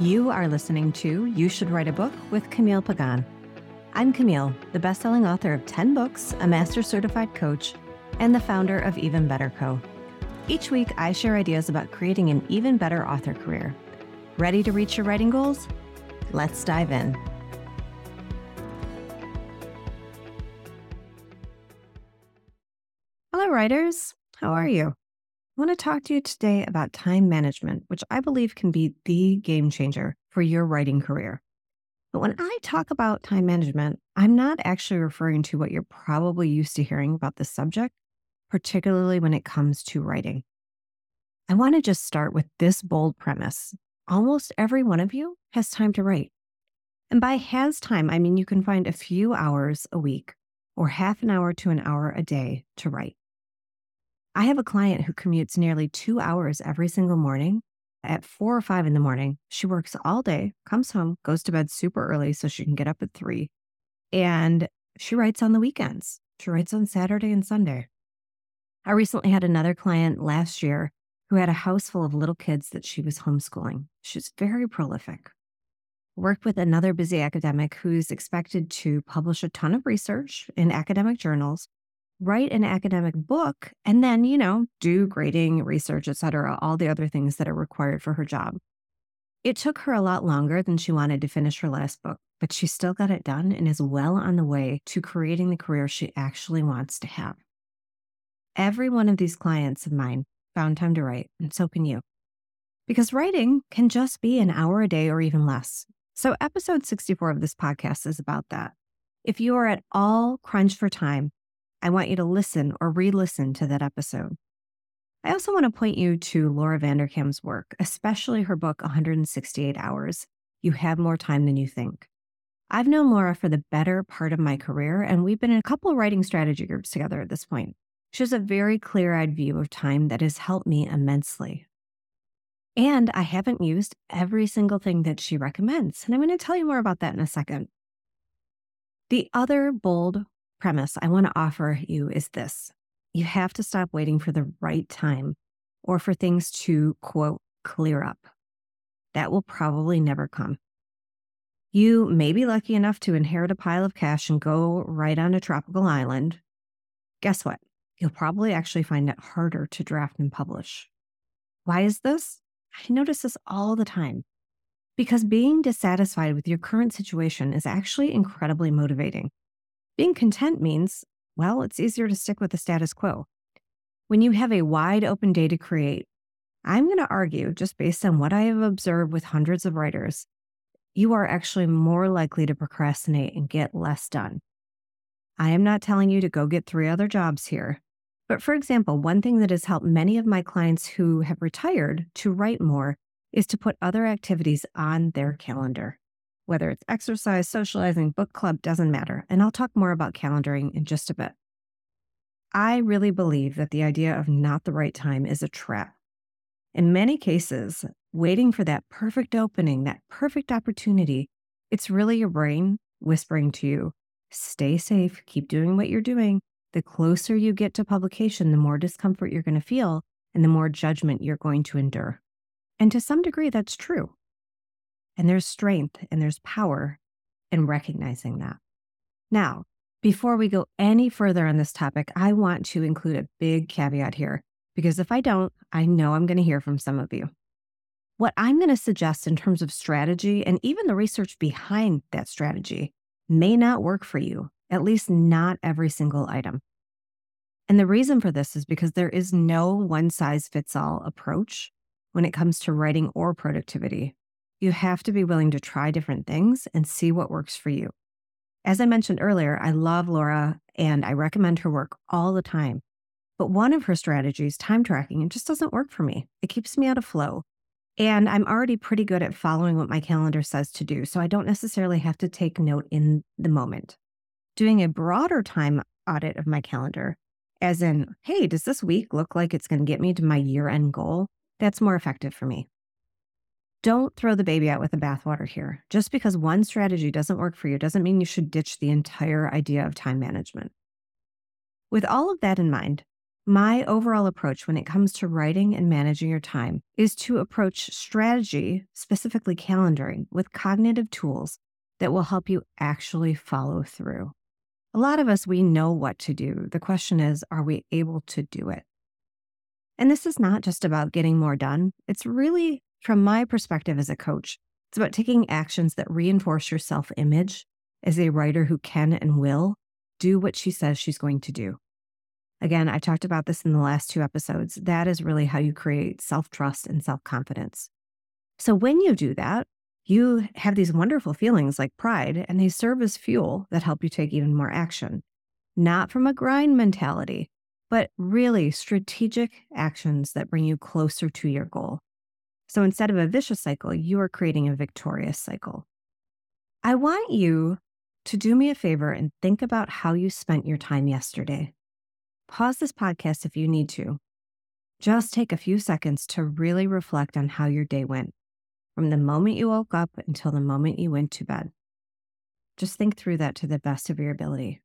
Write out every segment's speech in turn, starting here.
You are listening to You Should Write a Book with Camille Pagan. I'm Camille, the best-selling author of 10 books, a master certified coach, and the founder of Even Better Co. Each week, I share ideas about creating an even better author career. Ready to reach your writing goals? Let's dive in. Hello, writers. How are you? I want to talk to you today about time management, which I believe can be the game changer for your writing career. But when I talk about time management, I'm not actually referring to what you're probably used to hearing about this subject, particularly when it comes to writing. I want to just start with this bold premise almost every one of you has time to write. And by has time, I mean you can find a few hours a week or half an hour to an hour a day to write. I have a client who commutes nearly two hours every single morning. At four or five in the morning, she works all day, comes home, goes to bed super early so she can get up at three, and she writes on the weekends. She writes on Saturday and Sunday. I recently had another client last year who had a house full of little kids that she was homeschooling. She's very prolific. Worked with another busy academic who's expected to publish a ton of research in academic journals write an academic book and then, you know, do grading, research, et cetera, all the other things that are required for her job. It took her a lot longer than she wanted to finish her last book, but she still got it done and is well on the way to creating the career she actually wants to have. Every one of these clients of mine found time to write, and so can you. Because writing can just be an hour a day or even less. So, episode 64 of this podcast is about that. If you are at all crunched for time, I want you to listen or re listen to that episode. I also want to point you to Laura Vanderkam's work, especially her book, 168 Hours You Have More Time Than You Think. I've known Laura for the better part of my career, and we've been in a couple of writing strategy groups together at this point. She has a very clear eyed view of time that has helped me immensely. And I haven't used every single thing that she recommends. And I'm going to tell you more about that in a second. The other bold premise I want to offer you is this you have to stop waiting for the right time or for things to, quote, clear up. That will probably never come. You may be lucky enough to inherit a pile of cash and go right on a tropical island. Guess what? You'll probably actually find it harder to draft and publish. Why is this? I notice this all the time. Because being dissatisfied with your current situation is actually incredibly motivating. Being content means, well, it's easier to stick with the status quo. When you have a wide open day to create, I'm going to argue, just based on what I have observed with hundreds of writers, you are actually more likely to procrastinate and get less done. I am not telling you to go get three other jobs here. But for example, one thing that has helped many of my clients who have retired to write more is to put other activities on their calendar whether it's exercise, socializing, book club, doesn't matter. And I'll talk more about calendaring in just a bit. I really believe that the idea of not the right time is a trap. In many cases, waiting for that perfect opening, that perfect opportunity, it's really your brain whispering to you, stay safe, keep doing what you're doing. The closer you get to publication, the more discomfort you're going to feel and the more judgment you're going to endure. And to some degree, that's true. And there's strength and there's power in recognizing that. Now, before we go any further on this topic, I want to include a big caveat here because if I don't, I know I'm going to hear from some of you. What I'm going to suggest in terms of strategy and even the research behind that strategy may not work for you, at least not every single item. And the reason for this is because there is no one size fits all approach when it comes to writing or productivity. You have to be willing to try different things and see what works for you. As I mentioned earlier, I love Laura and I recommend her work all the time. But one of her strategies, time tracking, it just doesn't work for me. It keeps me out of flow. And I'm already pretty good at following what my calendar says to do, so I don't necessarily have to take note in the moment. Doing a broader time audit of my calendar, as in, hey, does this week look like it's going to get me to my year end goal? That's more effective for me. Don't throw the baby out with the bathwater here. Just because one strategy doesn't work for you doesn't mean you should ditch the entire idea of time management. With all of that in mind, My overall approach when it comes to writing and managing your time is to approach strategy, specifically calendaring, with cognitive tools that will help you actually follow through. A lot of us, we know what to do. The question is, are we able to do it? And this is not just about getting more done. It's really, from my perspective as a coach, it's about taking actions that reinforce your self image as a writer who can and will do what she says she's going to do. Again, I talked about this in the last two episodes. That is really how you create self trust and self confidence. So when you do that, you have these wonderful feelings like pride, and they serve as fuel that help you take even more action. Not from a grind mentality, but really strategic actions that bring you closer to your goal. So instead of a vicious cycle, you are creating a victorious cycle. I want you to do me a favor and think about how you spent your time yesterday. Pause this podcast if you need to. Just take a few seconds to really reflect on how your day went, from the moment you woke up until the moment you went to bed. Just think through that to the best of your ability.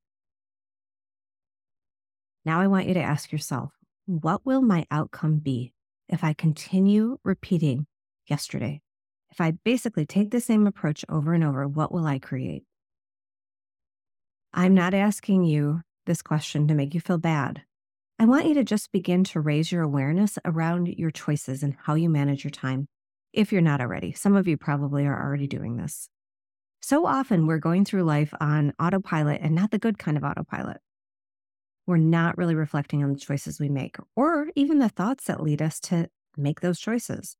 Now I want you to ask yourself what will my outcome be if I continue repeating yesterday? If I basically take the same approach over and over, what will I create? I'm not asking you this question to make you feel bad. I want you to just begin to raise your awareness around your choices and how you manage your time. If you're not already, some of you probably are already doing this. So often we're going through life on autopilot and not the good kind of autopilot. We're not really reflecting on the choices we make or even the thoughts that lead us to make those choices.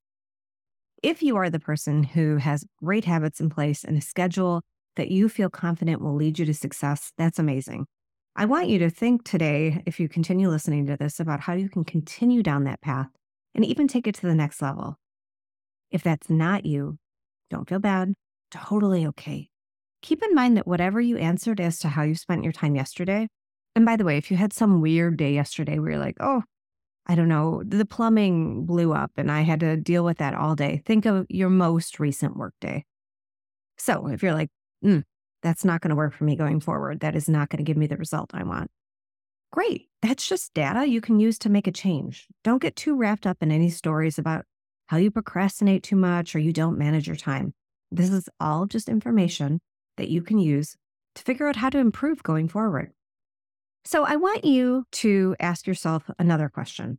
If you are the person who has great habits in place and a schedule that you feel confident will lead you to success, that's amazing. I want you to think today, if you continue listening to this, about how you can continue down that path and even take it to the next level. If that's not you, don't feel bad, totally okay. Keep in mind that whatever you answered as to how you spent your time yesterday, and by the way, if you had some weird day yesterday where you're like, oh, I don't know, the plumbing blew up and I had to deal with that all day, think of your most recent workday. So if you're like, mm, that's not going to work for me going forward. That is not going to give me the result I want. Great. That's just data you can use to make a change. Don't get too wrapped up in any stories about how you procrastinate too much or you don't manage your time. This is all just information that you can use to figure out how to improve going forward. So I want you to ask yourself another question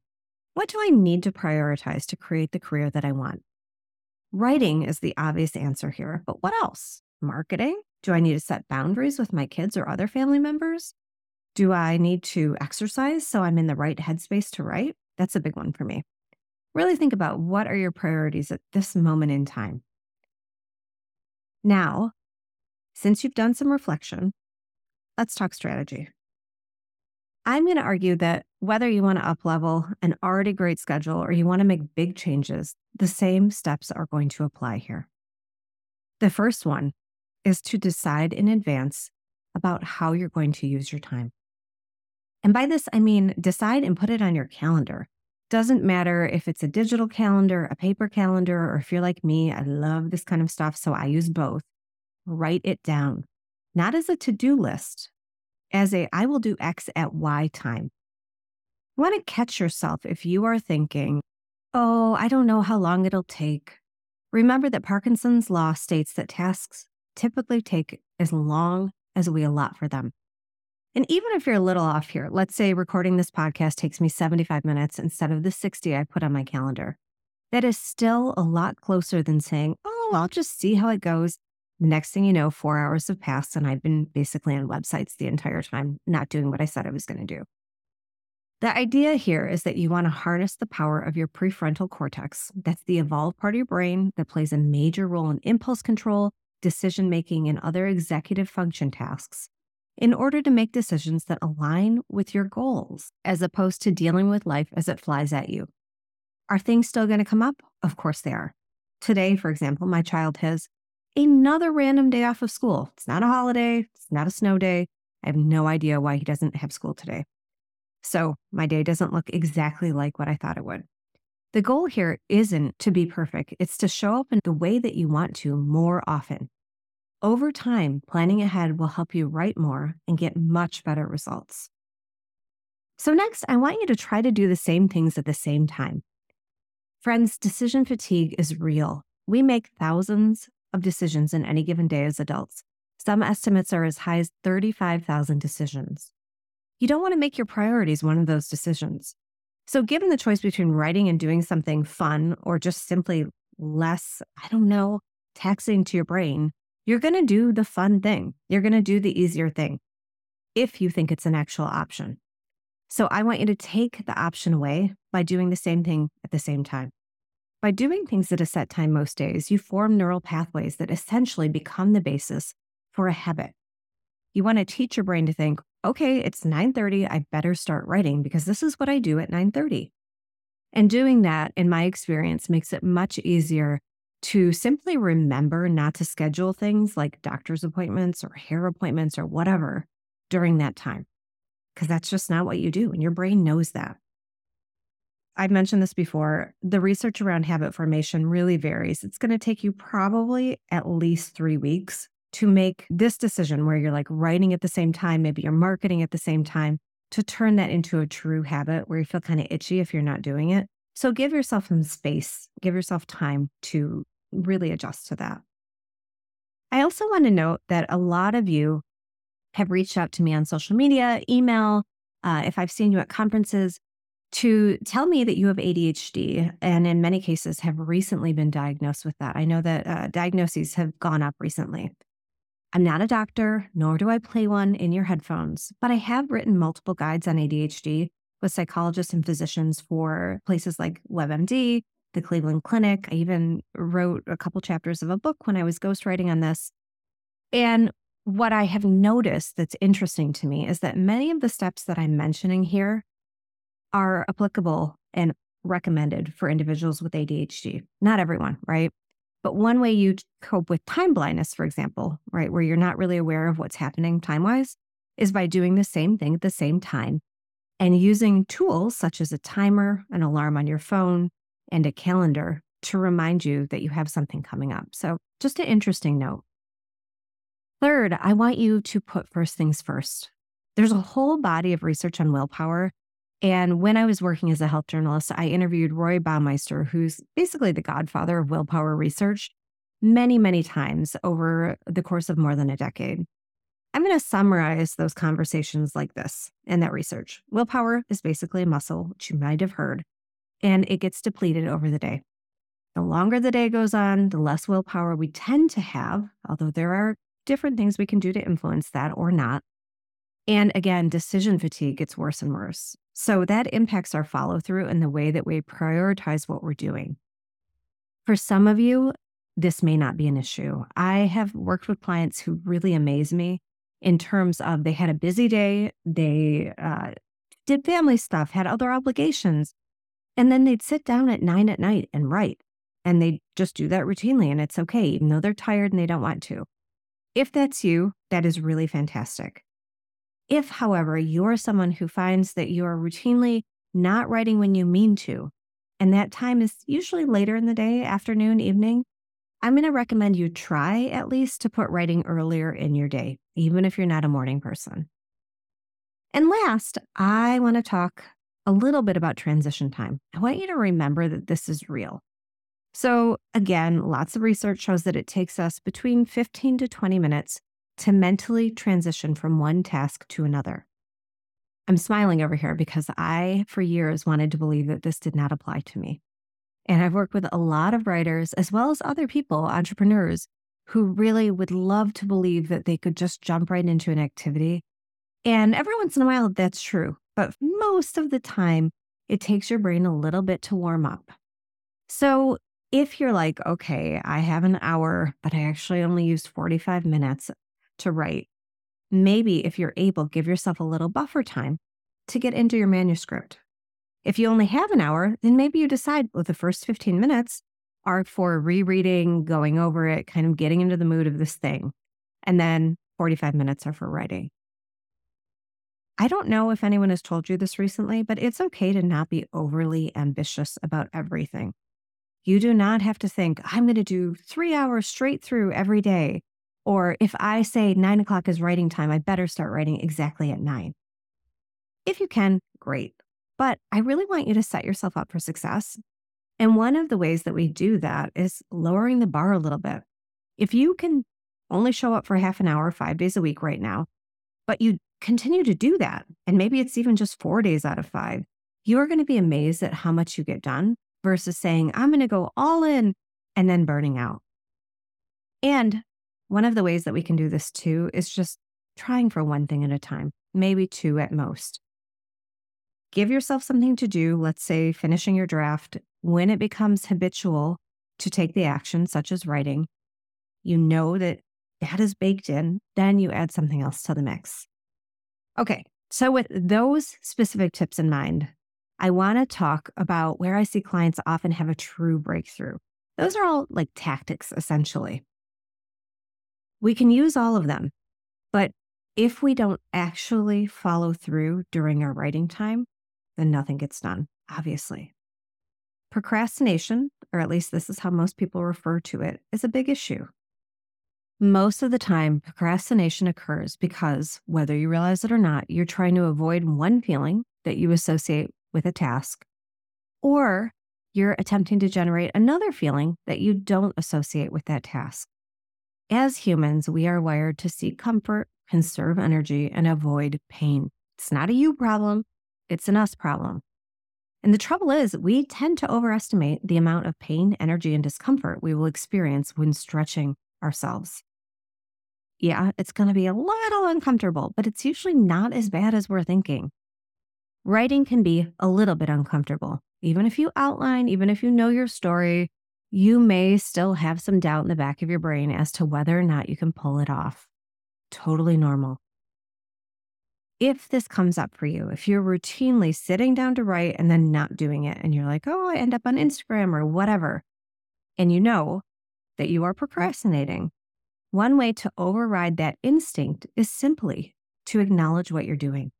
What do I need to prioritize to create the career that I want? Writing is the obvious answer here, but what else? Marketing? Do I need to set boundaries with my kids or other family members? Do I need to exercise so I'm in the right headspace to write? That's a big one for me. Really think about what are your priorities at this moment in time. Now, since you've done some reflection, let's talk strategy. I'm going to argue that whether you want to uplevel an already great schedule or you want to make big changes, the same steps are going to apply here. The first one is to decide in advance about how you're going to use your time. And by this, I mean decide and put it on your calendar. Doesn't matter if it's a digital calendar, a paper calendar, or if you're like me, I love this kind of stuff, so I use both. Write it down, not as a to do list, as a I will do X at Y time. You want to catch yourself if you are thinking, oh, I don't know how long it'll take. Remember that Parkinson's law states that tasks typically take as long as we allot for them. And even if you're a little off here, let's say recording this podcast takes me 75 minutes instead of the 60 I put on my calendar. That is still a lot closer than saying, oh, I'll just see how it goes. The next thing you know, four hours have passed, and I've been basically on websites the entire time, not doing what I said I was going to do. The idea here is that you want to harness the power of your prefrontal cortex. That's the evolved part of your brain that plays a major role in impulse control, decision making, and other executive function tasks in order to make decisions that align with your goals, as opposed to dealing with life as it flies at you. Are things still going to come up? Of course they are. Today, for example, my child has another random day off of school. It's not a holiday, it's not a snow day. I have no idea why he doesn't have school today. So my day doesn't look exactly like what I thought it would. The goal here isn't to be perfect, it's to show up in the way that you want to more often. Over time, planning ahead will help you write more and get much better results. So, next, I want you to try to do the same things at the same time. Friends, decision fatigue is real. We make thousands of decisions in any given day as adults. Some estimates are as high as 35,000 decisions. You don't want to make your priorities one of those decisions. So, given the choice between writing and doing something fun or just simply less, I don't know, taxing to your brain, you're going to do the fun thing. You're going to do the easier thing if you think it's an actual option. So, I want you to take the option away by doing the same thing at the same time. By doing things at a set time most days, you form neural pathways that essentially become the basis for a habit. You want to teach your brain to think, okay, it's 9:30, I better start writing because this is what I do at 9:30. And doing that in my experience makes it much easier to simply remember not to schedule things like doctor's appointments or hair appointments or whatever during that time. Because that's just not what you do. And your brain knows that. I've mentioned this before. The research around habit formation really varies. It's going to take you probably at least three weeks to make this decision where you're like writing at the same time, maybe you're marketing at the same time, to turn that into a true habit where you feel kind of itchy if you're not doing it. So give yourself some space, give yourself time to really adjust to that. I also want to note that a lot of you have reached out to me on social media, email, uh, if I've seen you at conferences, to tell me that you have ADHD, and in many cases have recently been diagnosed with that. I know that uh, diagnoses have gone up recently. I'm not a doctor, nor do I play one in your headphones, but I have written multiple guides on ADHD with psychologists and physicians for places like WebMD, the Cleveland Clinic. I even wrote a couple chapters of a book when I was ghostwriting on this. And what I have noticed that's interesting to me is that many of the steps that I'm mentioning here are applicable and recommended for individuals with ADHD. Not everyone, right? But one way you cope with time blindness, for example, right, where you're not really aware of what's happening time wise, is by doing the same thing at the same time and using tools such as a timer, an alarm on your phone, and a calendar to remind you that you have something coming up. So, just an interesting note. Third, I want you to put first things first. There's a whole body of research on willpower and when I was working as a health journalist, I interviewed Roy Baumeister, who's basically the godfather of willpower research, many, many times over the course of more than a decade. I'm going to summarize those conversations like this and that research. Willpower is basically a muscle, which you might have heard, and it gets depleted over the day. The longer the day goes on, the less willpower we tend to have, although there are different things we can do to influence that or not. And again, decision fatigue gets worse and worse. So that impacts our follow through and the way that we prioritize what we're doing. For some of you, this may not be an issue. I have worked with clients who really amaze me in terms of they had a busy day, they uh, did family stuff, had other obligations, and then they'd sit down at nine at night and write. And they just do that routinely, and it's okay, even though they're tired and they don't want to. If that's you, that is really fantastic. If, however, you're someone who finds that you are routinely not writing when you mean to, and that time is usually later in the day, afternoon, evening, I'm going to recommend you try at least to put writing earlier in your day, even if you're not a morning person. And last, I want to talk a little bit about transition time. I want you to remember that this is real. So, again, lots of research shows that it takes us between 15 to 20 minutes to mentally transition from one task to another. I'm smiling over here because I, for years, wanted to believe that this did not apply to me. And I've worked with a lot of writers, as well as other people, entrepreneurs, who really would love to believe that they could just jump right into an activity. And every once in a while, that's true. But most of the time, it takes your brain a little bit to warm up. So if you're like, okay, I have an hour, but I actually only used 45 minutes, to write. Maybe if you're able, give yourself a little buffer time to get into your manuscript. If you only have an hour, then maybe you decide, well, the first 15 minutes are for rereading, going over it, kind of getting into the mood of this thing. And then 45 minutes are for writing. I don't know if anyone has told you this recently, but it's okay to not be overly ambitious about everything. You do not have to think, I'm going to do three hours straight through every day or if I say nine o'clock is writing time, I better start writing exactly at nine. If you can, great. But I really want you to set yourself up for success. And one of the ways that we do that is lowering the bar a little bit. If you can only show up for half an hour, five days a week right now, but you continue to do that, and maybe it's even just four days out of five, you're going to be amazed at how much you get done versus saying, I'm going to go all in and then burning out. And one of the ways that we can do this too is just trying for one thing at a time, maybe two at most. Give yourself something to do, let's say finishing your draft. When it becomes habitual to take the action, such as writing, you know that that is baked in, then you add something else to the mix. Okay, so with those specific tips in mind, I want to talk about where I see clients often have a true breakthrough. Those are all like tactics, essentially. We can use all of them, but if we don't actually follow through during our writing time, then nothing gets done, obviously. Procrastination, or at least this is how most people refer to it, is a big issue. Most of the time, procrastination occurs because, whether you realize it or not, you're trying to avoid one feeling that you associate with a task, or you're attempting to generate another feeling that you don't associate with that task. As humans, we are wired to seek comfort, conserve energy, and avoid pain. It's not a you problem, it's an us problem. And the trouble is, we tend to overestimate the amount of pain, energy, and discomfort we will experience when stretching ourselves. Yeah, it's going to be a little uncomfortable, but it's usually not as bad as we're thinking. Writing can be a little bit uncomfortable. Even if you outline, even if you know your story, you may still have some doubt in the back of your brain as to whether or not you can pull it off. Totally normal. If this comes up for you, if you're routinely sitting down to write and then not doing it, and you're like, oh, I end up on Instagram or whatever, and you know that you are procrastinating, one way to override that instinct is simply to acknowledge what you're doing.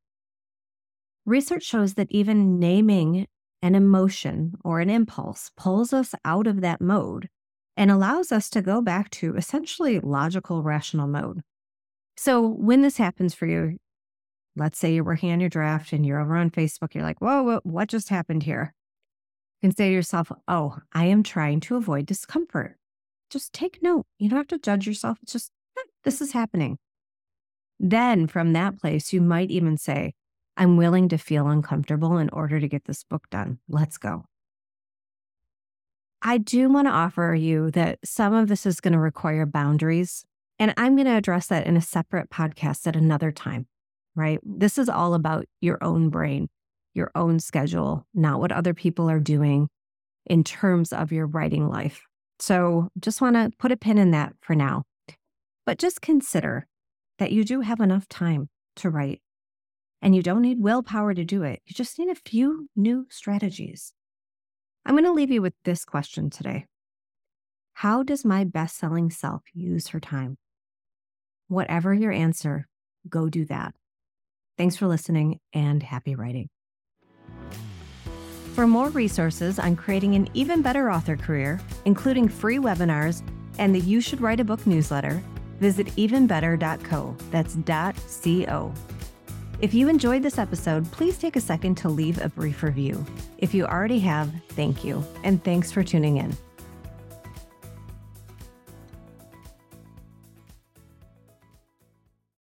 Research shows that even naming an emotion or an impulse pulls us out of that mode and allows us to go back to essentially logical, rational mode. So, when this happens for you, let's say you're working on your draft and you're over on Facebook, you're like, whoa, whoa what just happened here? You can say to yourself, oh, I am trying to avoid discomfort. Just take note. You don't have to judge yourself. It's just, eh, this is happening. Then from that place, you might even say, I'm willing to feel uncomfortable in order to get this book done. Let's go. I do want to offer you that some of this is going to require boundaries, and I'm going to address that in a separate podcast at another time, right? This is all about your own brain, your own schedule, not what other people are doing in terms of your writing life. So just want to put a pin in that for now. But just consider that you do have enough time to write and you don't need willpower to do it. You just need a few new strategies. I'm going to leave you with this question today How does my best selling self use her time? Whatever your answer, go do that. Thanks for listening and happy writing. For more resources on creating an even better author career, including free webinars and the You Should Write a Book newsletter, visit evenbetter.co. That's dot .co. If you enjoyed this episode, please take a second to leave a brief review. If you already have, thank you, and thanks for tuning in.